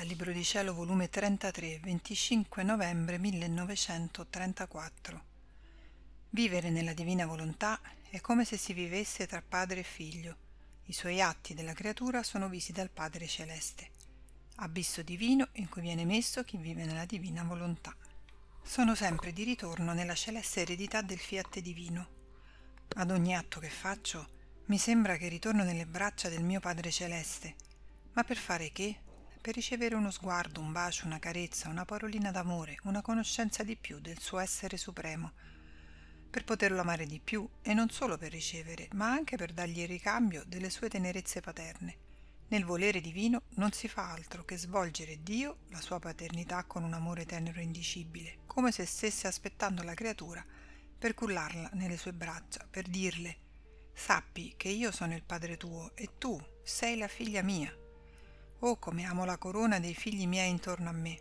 Dal Libro di Cielo, volume 33, 25 novembre 1934. Vivere nella divina volontà è come se si vivesse tra padre e figlio. I suoi atti della creatura sono visi dal Padre Celeste. Abisso divino in cui viene messo chi vive nella divina volontà. Sono sempre di ritorno nella celeste eredità del fiat divino. Ad ogni atto che faccio mi sembra che ritorno nelle braccia del mio Padre Celeste. Ma per fare che? Per ricevere uno sguardo, un bacio, una carezza, una parolina d'amore, una conoscenza di più del suo essere supremo, per poterlo amare di più e non solo per ricevere, ma anche per dargli il ricambio delle sue tenerezze paterne. Nel volere divino non si fa altro che svolgere Dio, la sua paternità, con un amore tenero e indicibile, come se stesse aspettando la creatura per cullarla nelle sue braccia, per dirle Sappi che io sono il padre tuo e tu sei la figlia mia. Oh, come amo la corona dei figli miei intorno a me.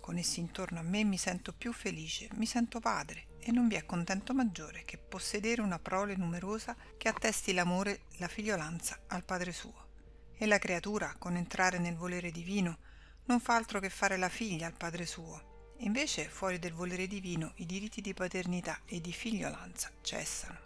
Con essi intorno a me mi sento più felice, mi sento padre e non vi è contento maggiore che possedere una prole numerosa che attesti l'amore, la figliolanza al Padre suo. E la creatura, con entrare nel volere divino, non fa altro che fare la figlia al Padre suo. Invece, fuori del volere divino, i diritti di paternità e di figliolanza cessano.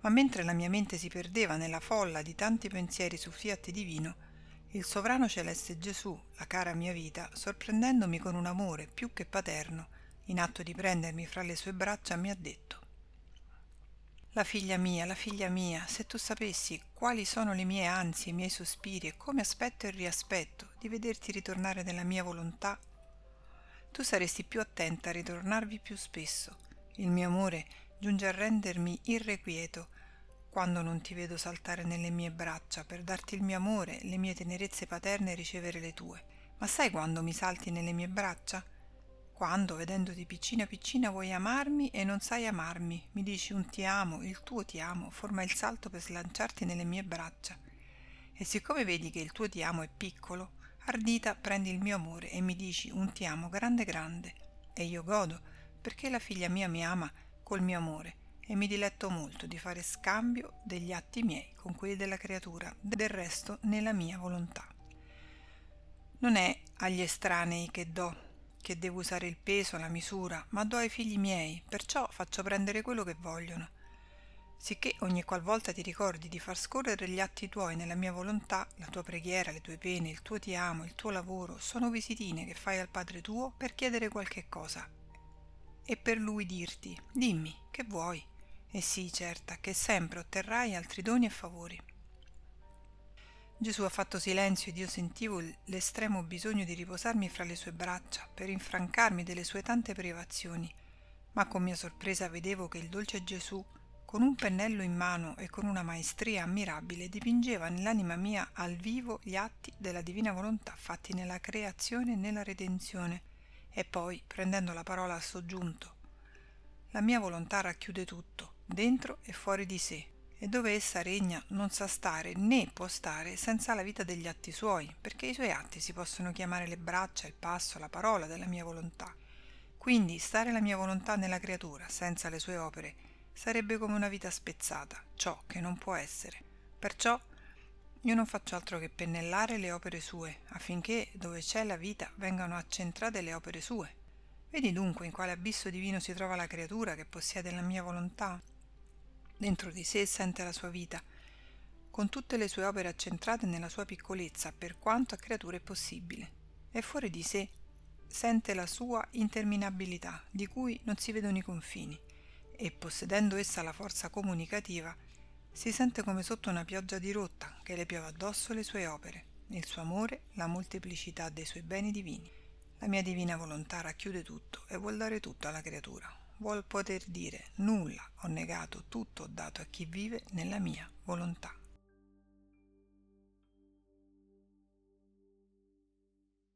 Ma mentre la mia mente si perdeva nella folla di tanti pensieri su fiat divino, il sovrano celeste Gesù, la cara mia vita, sorprendendomi con un amore più che paterno, in atto di prendermi fra le sue braccia, mi ha detto La figlia mia, la figlia mia, se tu sapessi quali sono le mie ansie, i miei sospiri e come aspetto e riaspetto di vederti ritornare nella mia volontà, tu saresti più attenta a ritornarvi più spesso. Il mio amore giunge a rendermi irrequieto quando non ti vedo saltare nelle mie braccia per darti il mio amore, le mie tenerezze paterne e ricevere le tue. Ma sai quando mi salti nelle mie braccia? Quando, vedendoti piccina piccina, vuoi amarmi e non sai amarmi, mi dici un ti amo, il tuo ti amo, forma il salto per slanciarti nelle mie braccia. E siccome vedi che il tuo ti amo è piccolo, ardita prendi il mio amore e mi dici un ti amo grande grande. E io godo, perché la figlia mia mi ama col mio amore e mi diletto molto di fare scambio degli atti miei con quelli della creatura, del resto nella mia volontà. Non è agli estranei che do, che devo usare il peso, la misura, ma do ai figli miei, perciò faccio prendere quello che vogliono. Sicché ogni qualvolta ti ricordi di far scorrere gli atti tuoi nella mia volontà, la tua preghiera, le tue pene, il tuo ti amo, il tuo lavoro, sono visitine che fai al Padre tuo per chiedere qualche cosa. E per lui dirti, dimmi, che vuoi? E sii certa che sempre otterrai altri doni e favori. Gesù ha fatto silenzio ed io sentivo l'estremo bisogno di riposarmi fra le sue braccia per infrancarmi delle sue tante privazioni, ma con mia sorpresa vedevo che il dolce Gesù, con un pennello in mano e con una maestria ammirabile, dipingeva nell'anima mia al vivo gli atti della divina volontà fatti nella creazione e nella redenzione, e poi, prendendo la parola ha soggiunto, la mia volontà racchiude tutto, dentro e fuori di sé, e dove essa regna non sa stare né può stare senza la vita degli atti suoi, perché i suoi atti si possono chiamare le braccia, il passo, la parola della mia volontà. Quindi stare la mia volontà nella creatura senza le sue opere sarebbe come una vita spezzata, ciò che non può essere. Perciò io non faccio altro che pennellare le opere sue, affinché dove c'è la vita vengano accentrate le opere sue. Vedi dunque in quale abisso divino si trova la creatura che possiede la mia volontà? Dentro di sé sente la sua vita, con tutte le sue opere accentrate nella sua piccolezza per quanto a creatura è possibile, e fuori di sé sente la sua interminabilità, di cui non si vedono i confini, e possedendo essa la forza comunicativa, si sente come sotto una pioggia di rotta che le piove addosso le sue opere, il suo amore, la molteplicità dei suoi beni divini. La mia divina volontà racchiude tutto e vuol dare tutto alla creatura vuol poter dire nulla ho negato, tutto ho dato a chi vive nella mia volontà.